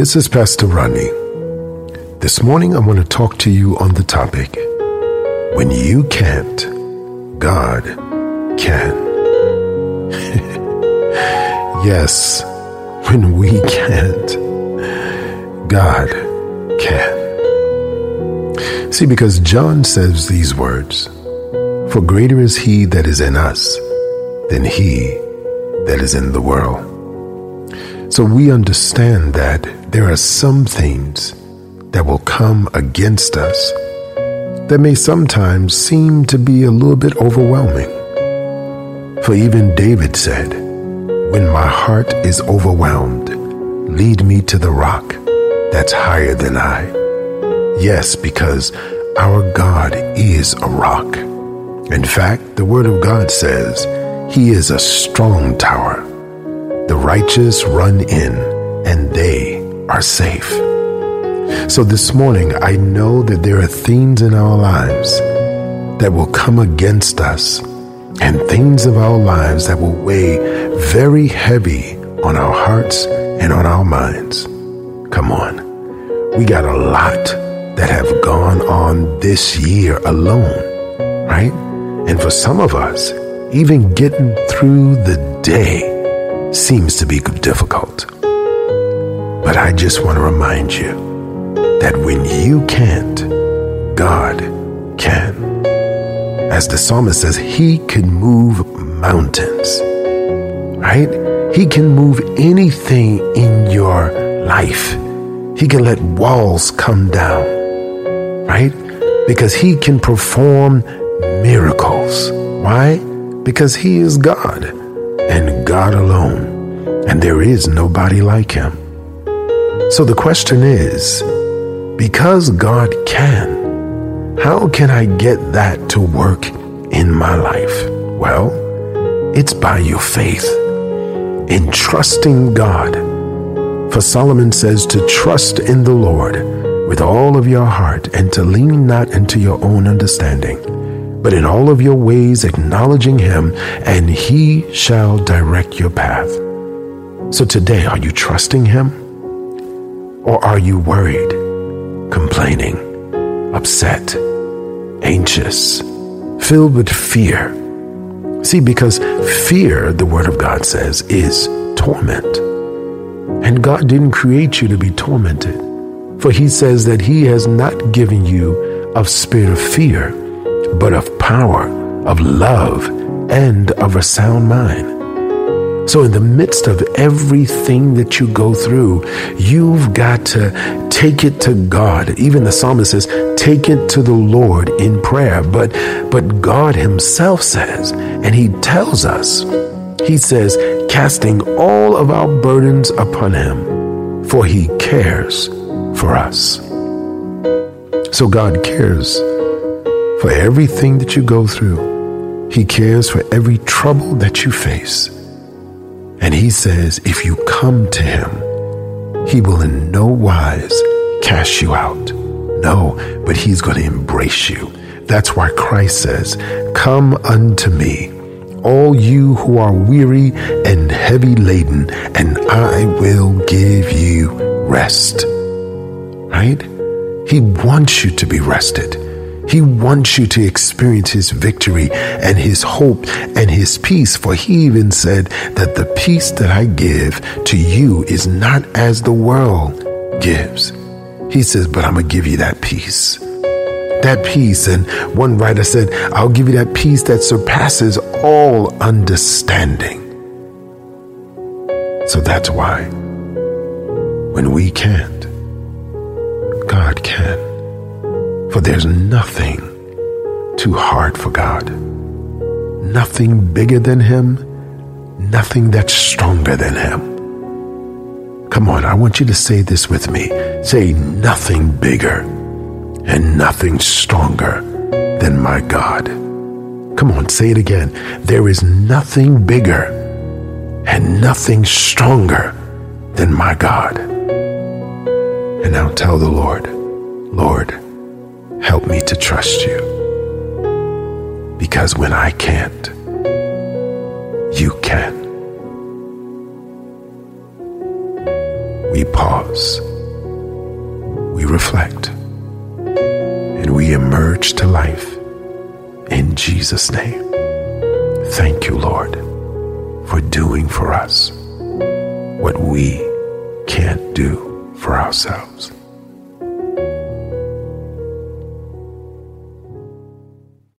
This is Pastor Rodney. This morning I want to talk to you on the topic When you can't, God can. yes, when we can't, God can. See, because John says these words For greater is he that is in us than he that is in the world. So we understand that there are some things that will come against us that may sometimes seem to be a little bit overwhelming. For even David said, When my heart is overwhelmed, lead me to the rock that's higher than I. Yes, because our God is a rock. In fact, the Word of God says, He is a strong tower the righteous run in and they are safe. So this morning, I know that there are things in our lives that will come against us and things of our lives that will weigh very heavy on our hearts and on our minds. Come on. We got a lot that have gone on this year alone, right? And for some of us, even getting through the day seems to be difficult. But I just want to remind you that when you can't, God can. As the psalmist says, He can move mountains, right? He can move anything in your life. He can let walls come down, right? Because He can perform miracles. Why? Because He is God and God alone, and there is nobody like him. So the question is because God can, how can I get that to work in my life? Well, it's by your faith in trusting God. For Solomon says to trust in the Lord with all of your heart and to lean not into your own understanding but in all of your ways acknowledging him, and he shall direct your path. So today, are you trusting him? Or are you worried, complaining, upset, anxious, filled with fear? See, because fear, the Word of God says, is torment. And God didn't create you to be tormented. For He says that He has not given you a spirit of fear, but of power, of love, and of a sound mind. So, in the midst of everything that you go through, you've got to take it to God. Even the psalmist says, take it to the Lord in prayer. But, but God Himself says, and He tells us, He says, casting all of our burdens upon Him, for He cares for us. So, God cares for everything that you go through. He cares for every trouble that you face. And he says, if you come to him, he will in no wise cast you out. No, but he's going to embrace you. That's why Christ says, Come unto me, all you who are weary and heavy laden, and I will give you rest. Right? He wants you to be rested. He wants you to experience His victory and His hope and His peace. For He even said that the peace that I give to you is not as the world gives. He says, but I'm going to give you that peace. That peace. And one writer said, I'll give you that peace that surpasses all understanding. So that's why when we can't, God can. For there's nothing too hard for God. Nothing bigger than Him, nothing that's stronger than Him. Come on, I want you to say this with me. Say, nothing bigger and nothing stronger than my God. Come on, say it again. There is nothing bigger and nothing stronger than my God. And now tell the Lord, Lord, Help me to trust you. Because when I can't, you can. We pause we reflect, and we emerge to life in Jesus' name. Thank you, Lord, for doing for us what we can't do for ourselves.